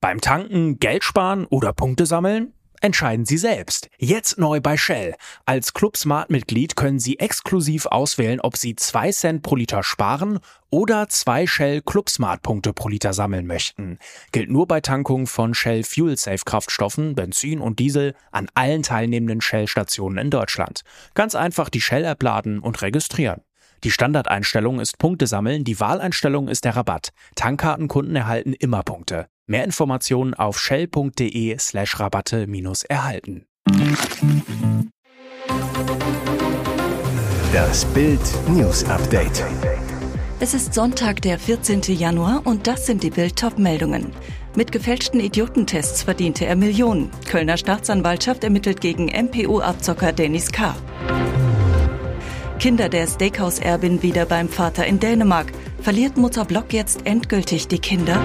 Beim Tanken Geld sparen oder Punkte sammeln? Entscheiden Sie selbst. Jetzt neu bei Shell. Als Club Smart Mitglied können Sie exklusiv auswählen, ob Sie 2 Cent pro Liter sparen oder 2 Shell Club Smart Punkte pro Liter sammeln möchten. Gilt nur bei Tankungen von Shell Fuel Safe Kraftstoffen, Benzin und Diesel an allen teilnehmenden Shell Stationen in Deutschland. Ganz einfach die Shell App laden und registrieren. Die Standardeinstellung ist Punkte sammeln, die Wahleinstellung ist der Rabatt. Tankkartenkunden erhalten immer Punkte. Mehr Informationen auf shell.de slash Rabatte minus erhalten. Das Bild News Update. Es ist Sonntag, der 14. Januar und das sind die Bild top meldungen Mit gefälschten Idiotentests verdiente er Millionen. Kölner Staatsanwaltschaft ermittelt gegen MPU-Abzocker Dennis K. Kinder der Steakhouse-Erbin wieder beim Vater in Dänemark. Verliert Mutter Block jetzt endgültig die Kinder?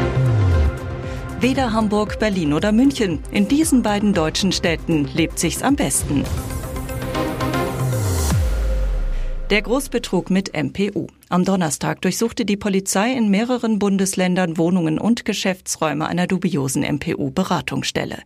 Weder Hamburg, Berlin oder München. In diesen beiden deutschen Städten lebt sich's am besten. Der Großbetrug mit MPU. Am Donnerstag durchsuchte die Polizei in mehreren Bundesländern Wohnungen und Geschäftsräume einer dubiosen MPU-Beratungsstelle.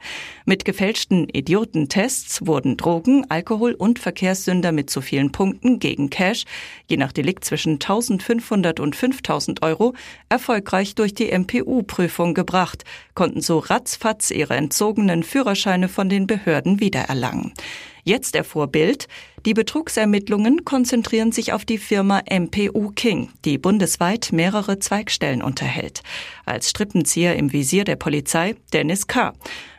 Mit gefälschten Idiotentests wurden Drogen, Alkohol und Verkehrssünder mit zu vielen Punkten gegen Cash, je nach Delikt zwischen 1500 und 5000 Euro, erfolgreich durch die MPU-Prüfung gebracht, konnten so ratzfatz ihre entzogenen Führerscheine von den Behörden wiedererlangen. Jetzt erfuhr Bild, die Betrugsermittlungen konzentrieren sich auf die Firma MPU King, die bundesweit mehrere Zweigstellen unterhält. Als Strippenzieher im Visier der Polizei Dennis K.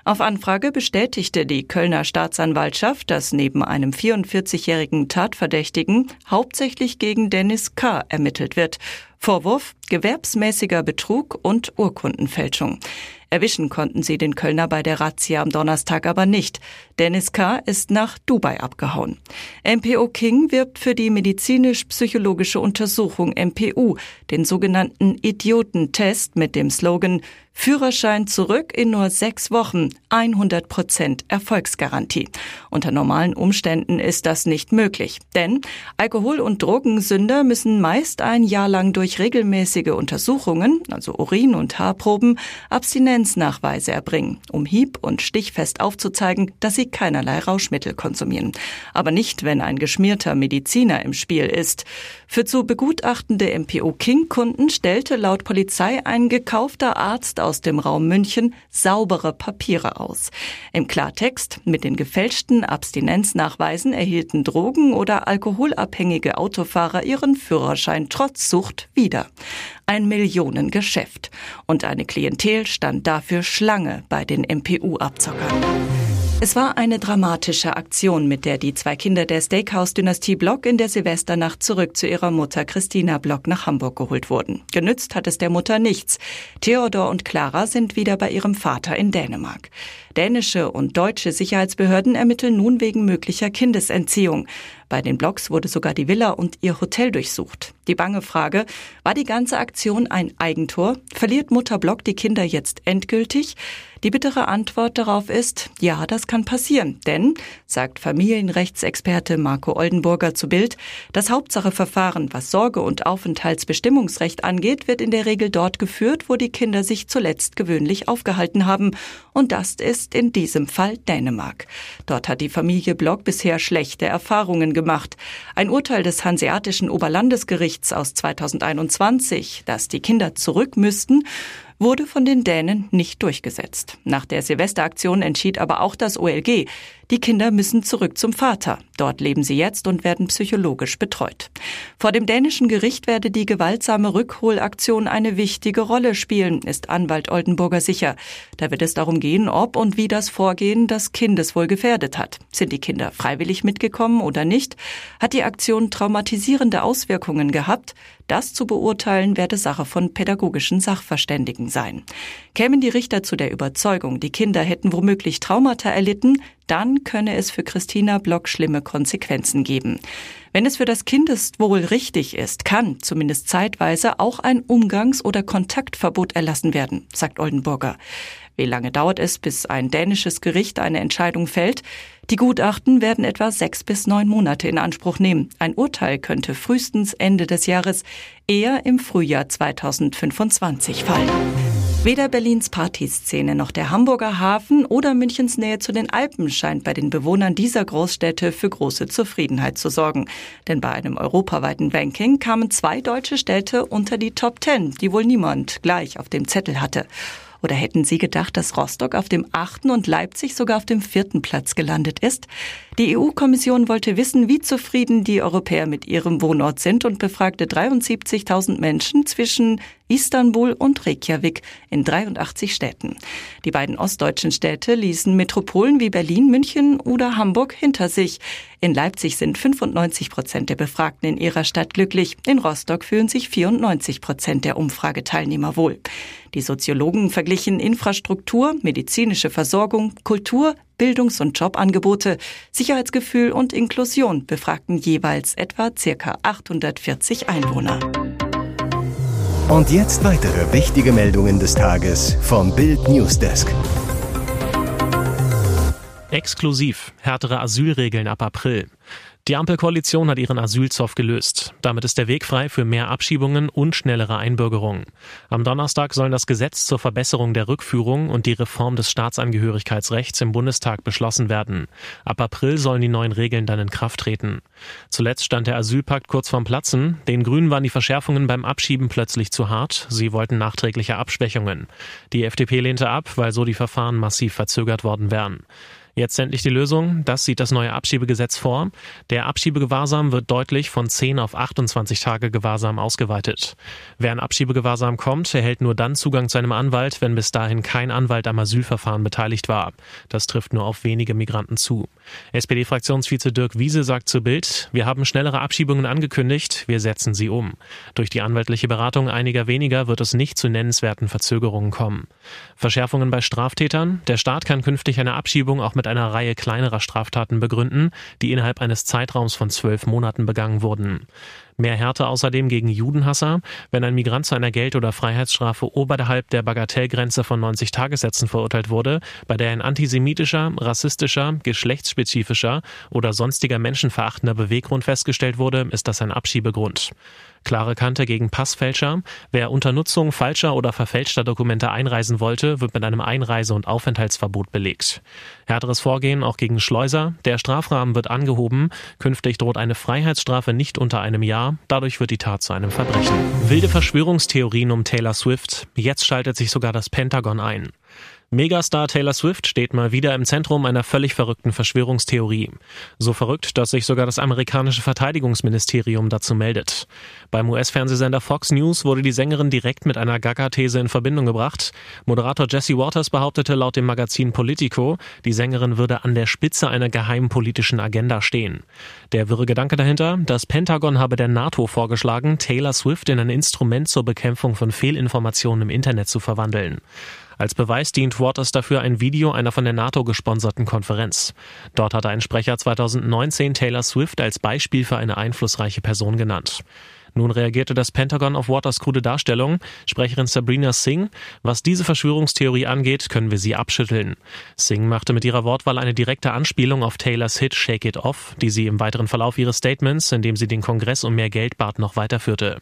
Auf Anfrage bestätigte die Kölner Staatsanwaltschaft, dass neben einem 44-jährigen Tatverdächtigen hauptsächlich gegen Dennis K. ermittelt wird. Vorwurf gewerbsmäßiger Betrug und Urkundenfälschung. Erwischen konnten sie den Kölner bei der Razzia am Donnerstag aber nicht. Dennis K. ist nach Dubai abgehauen. MPO King wirbt für die medizinisch-psychologische Untersuchung MPU, den sogenannten Idiotentest mit dem Slogan Führerschein zurück in nur sechs Wochen, 100 Prozent Erfolgsgarantie. Unter normalen Umständen ist das nicht möglich, denn Alkohol- und Drogensünder müssen meist ein Jahr lang durch regelmäßige Untersuchungen, also Urin- und Haarproben, Abstinenznachweise erbringen, um hieb- und stichfest aufzuzeigen, dass sie keinerlei Rauschmittel konsumieren. Aber nicht, wenn ein geschmierter Mediziner im Spiel ist. Für zu begutachtende MPO-King-Kunden stellte laut Polizei ein gekaufter Arzt aus dem Raum München saubere Papiere aus. Im Klartext, mit den gefälschten Abstinenznachweisen erhielten Drogen- oder alkoholabhängige Autofahrer ihren Führerschein trotz Sucht wieder. Ein Millionengeschäft. Und eine Klientel stand dafür Schlange bei den MPU-Abzockern. Es war eine dramatische Aktion, mit der die zwei Kinder der Steakhouse-Dynastie Block in der Silvesternacht zurück zu ihrer Mutter Christina Block nach Hamburg geholt wurden. Genützt hat es der Mutter nichts. Theodor und Clara sind wieder bei ihrem Vater in Dänemark. Dänische und deutsche Sicherheitsbehörden ermitteln nun wegen möglicher Kindesentziehung. Bei den Blocks wurde sogar die Villa und ihr Hotel durchsucht. Die bange Frage, war die ganze Aktion ein Eigentor? Verliert Mutter Block die Kinder jetzt endgültig? Die bittere Antwort darauf ist, ja, das kann passieren. Denn, sagt Familienrechtsexperte Marco Oldenburger zu Bild, das Hauptsacheverfahren, was Sorge- und Aufenthaltsbestimmungsrecht angeht, wird in der Regel dort geführt, wo die Kinder sich zuletzt gewöhnlich aufgehalten haben. Und das ist in diesem Fall Dänemark. Dort hat die Familie Block bisher schlechte Erfahrungen gemacht. Ein Urteil des Hanseatischen Oberlandesgerichts aus 2021, dass die Kinder zurück müssten, wurde von den Dänen nicht durchgesetzt. Nach der Silvesteraktion entschied aber auch das OLG, die Kinder müssen zurück zum Vater. Dort leben sie jetzt und werden psychologisch betreut. Vor dem dänischen Gericht werde die gewaltsame Rückholaktion eine wichtige Rolle spielen, ist Anwalt Oldenburger sicher. Da wird es darum gehen, ob und wie das Vorgehen das Kindeswohl gefährdet hat. Sind die Kinder freiwillig mitgekommen oder nicht? Hat die Aktion traumatisierende Auswirkungen gehabt? Das zu beurteilen werde Sache von pädagogischen Sachverständigen sein. Kämen die Richter zu der Überzeugung, die Kinder hätten womöglich Traumata erlitten, dann könne es für Christina Block schlimme Konsequenzen geben. Wenn es für das Kindeswohl richtig ist, kann zumindest zeitweise auch ein Umgangs- oder Kontaktverbot erlassen werden, sagt Oldenburger. Wie lange dauert es, bis ein dänisches Gericht eine Entscheidung fällt? Die Gutachten werden etwa sechs bis neun Monate in Anspruch nehmen. Ein Urteil könnte frühestens Ende des Jahres, eher im Frühjahr 2025 fallen. Weder Berlins Partyszene noch der Hamburger Hafen oder Münchens Nähe zu den Alpen scheint bei den Bewohnern dieser Großstädte für große Zufriedenheit zu sorgen. Denn bei einem europaweiten Ranking kamen zwei deutsche Städte unter die Top Ten, die wohl niemand gleich auf dem Zettel hatte. Oder hätten Sie gedacht, dass Rostock auf dem achten und Leipzig sogar auf dem vierten Platz gelandet ist? Die EU-Kommission wollte wissen, wie zufrieden die Europäer mit ihrem Wohnort sind und befragte 73.000 Menschen zwischen Istanbul und Reykjavik in 83 Städten. Die beiden ostdeutschen Städte ließen Metropolen wie Berlin, München oder Hamburg hinter sich. In Leipzig sind 95 Prozent der Befragten in ihrer Stadt glücklich. In Rostock fühlen sich 94 Prozent der Umfrageteilnehmer wohl. Die Soziologen verglichen Infrastruktur, medizinische Versorgung, Kultur, Bildungs- und Jobangebote, Sicherheitsgefühl und Inklusion befragten jeweils etwa ca. 840 Einwohner. Und jetzt weitere wichtige Meldungen des Tages vom Bild Newsdesk. Exklusiv härtere Asylregeln ab April. Die Ampelkoalition hat ihren Asylzoff gelöst. Damit ist der Weg frei für mehr Abschiebungen und schnellere Einbürgerungen. Am Donnerstag sollen das Gesetz zur Verbesserung der Rückführung und die Reform des Staatsangehörigkeitsrechts im Bundestag beschlossen werden. Ab April sollen die neuen Regeln dann in Kraft treten. Zuletzt stand der Asylpakt kurz vorm Platzen. Den Grünen waren die Verschärfungen beim Abschieben plötzlich zu hart. Sie wollten nachträgliche Abschwächungen. Die FDP lehnte ab, weil so die Verfahren massiv verzögert worden wären. Jetzt endlich die Lösung. Das sieht das neue Abschiebegesetz vor. Der Abschiebegewahrsam wird deutlich von 10 auf 28 Tage Gewahrsam ausgeweitet. Wer in Abschiebegewahrsam kommt, erhält nur dann Zugang zu einem Anwalt, wenn bis dahin kein Anwalt am Asylverfahren beteiligt war. Das trifft nur auf wenige Migranten zu. SPD-Fraktionsvize Dirk Wiese sagt zu Bild, wir haben schnellere Abschiebungen angekündigt, wir setzen sie um. Durch die anwaltliche Beratung einiger weniger wird es nicht zu nennenswerten Verzögerungen kommen. Verschärfungen bei Straftätern. Der Staat kann künftig eine Abschiebung auch mit mit einer Reihe kleinerer Straftaten begründen, die innerhalb eines Zeitraums von zwölf Monaten begangen wurden. Mehr Härte außerdem gegen Judenhasser, wenn ein Migrant zu einer Geld- oder Freiheitsstrafe oberhalb der Bagatellgrenze von 90 Tagessätzen verurteilt wurde, bei der ein antisemitischer, rassistischer, geschlechtsspezifischer oder sonstiger menschenverachtender Beweggrund festgestellt wurde, ist das ein Abschiebegrund. Klare Kante gegen Passfälscher. Wer unter Nutzung falscher oder verfälschter Dokumente einreisen wollte, wird mit einem Einreise- und Aufenthaltsverbot belegt. Härteres Vorgehen auch gegen Schleuser. Der Strafrahmen wird angehoben. Künftig droht eine Freiheitsstrafe nicht unter einem Jahr dadurch wird die Tat zu einem Verbrechen. Wilde Verschwörungstheorien um Taylor Swift. Jetzt schaltet sich sogar das Pentagon ein. Megastar Taylor Swift steht mal wieder im Zentrum einer völlig verrückten Verschwörungstheorie. So verrückt, dass sich sogar das amerikanische Verteidigungsministerium dazu meldet. Beim US-Fernsehsender Fox News wurde die Sängerin direkt mit einer Gaga-These in Verbindung gebracht. Moderator Jesse Waters behauptete laut dem Magazin Politico, die Sängerin würde an der Spitze einer geheimen politischen Agenda stehen. Der wirre Gedanke dahinter, das Pentagon habe der NATO vorgeschlagen, Taylor Swift in ein Instrument zur Bekämpfung von Fehlinformationen im Internet zu verwandeln. Als Beweis dient Waters dafür ein Video einer von der NATO gesponserten Konferenz. Dort hatte ein Sprecher 2019 Taylor Swift als Beispiel für eine einflussreiche Person genannt. Nun reagierte das Pentagon auf Waters krude Darstellung. Sprecherin Sabrina Singh, was diese Verschwörungstheorie angeht, können wir sie abschütteln. Singh machte mit ihrer Wortwahl eine direkte Anspielung auf Taylors Hit Shake It Off, die sie im weiteren Verlauf ihres Statements, in dem sie den Kongress um mehr Geld bat, noch weiterführte.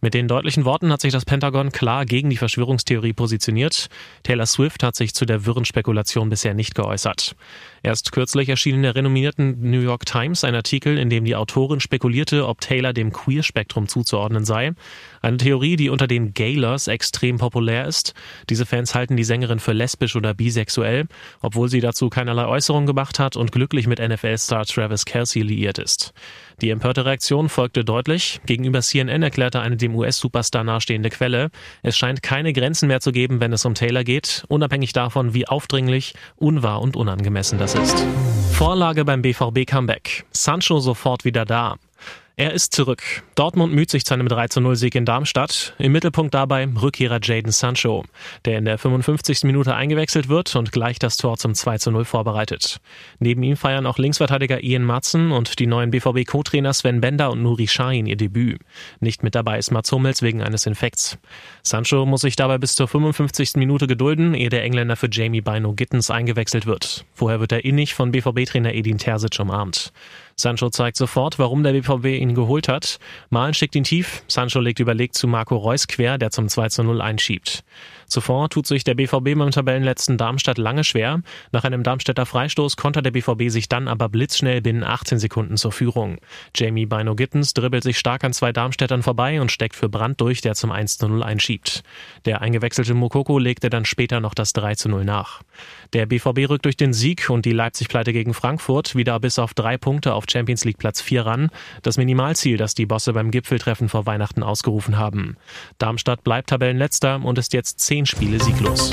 Mit den deutlichen Worten hat sich das Pentagon klar gegen die Verschwörungstheorie positioniert. Taylor Swift hat sich zu der wirren Spekulation bisher nicht geäußert. Erst kürzlich erschien in der renommierten New York Times ein Artikel, in dem die Autorin spekulierte, ob Taylor dem Queer-Spektrum zuzuordnen sei. Eine Theorie, die unter den Gaylers extrem populär ist. Diese Fans halten die Sängerin für lesbisch oder bisexuell, obwohl sie dazu keinerlei Äußerung gemacht hat und glücklich mit NFL-Star Travis Kelsey liiert ist. Die empörte Reaktion folgte deutlich. Gegenüber CNN erklärte eine dem US-Superstar nahestehende Quelle, es scheint keine Grenzen mehr zu geben, wenn es um Taylor geht, unabhängig davon, wie aufdringlich, unwahr und unangemessen das ist. Vorlage beim BVB-Comeback. Sancho sofort wieder da. Er ist zurück. Dortmund müht sich zu einem 3-0-Sieg in Darmstadt. Im Mittelpunkt dabei Rückkehrer Jaden Sancho, der in der 55. Minute eingewechselt wird und gleich das Tor zum 2-0 vorbereitet. Neben ihm feiern auch Linksverteidiger Ian Matzen und die neuen BVB-Co-Trainer Sven Bender und Nuri Sahin ihr Debüt. Nicht mit dabei ist Mats Hummels wegen eines Infekts. Sancho muss sich dabei bis zur 55. Minute gedulden, ehe der Engländer für Jamie Bino Gittens eingewechselt wird. Vorher wird er innig von BVB-Trainer Edin Terzic umarmt. Sancho zeigt sofort, warum der BVB ihn geholt hat. Malen schickt ihn tief, Sancho legt überlegt zu Marco Reus quer, der zum 2 zu 0 einschiebt. Zuvor tut sich der BVB beim Tabellenletzten Darmstadt lange schwer. Nach einem Darmstädter Freistoß konnte der BVB sich dann aber blitzschnell binnen 18 Sekunden zur Führung. Jamie Bino Gittens dribbelt sich stark an zwei Darmstädtern vorbei und steckt für Brandt durch, der zum 1-0 einschiebt. Der eingewechselte Mokoko legte dann später noch das 3-0 nach. Der BVB rückt durch den Sieg und die Leipzig-Pleite gegen Frankfurt wieder bis auf drei Punkte auf Champions League Platz 4 ran. Das Minimalziel, das die Bosse beim Gipfeltreffen vor Weihnachten ausgerufen haben. Darmstadt bleibt Tabellenletzter und ist jetzt zehn Spiele sieglos.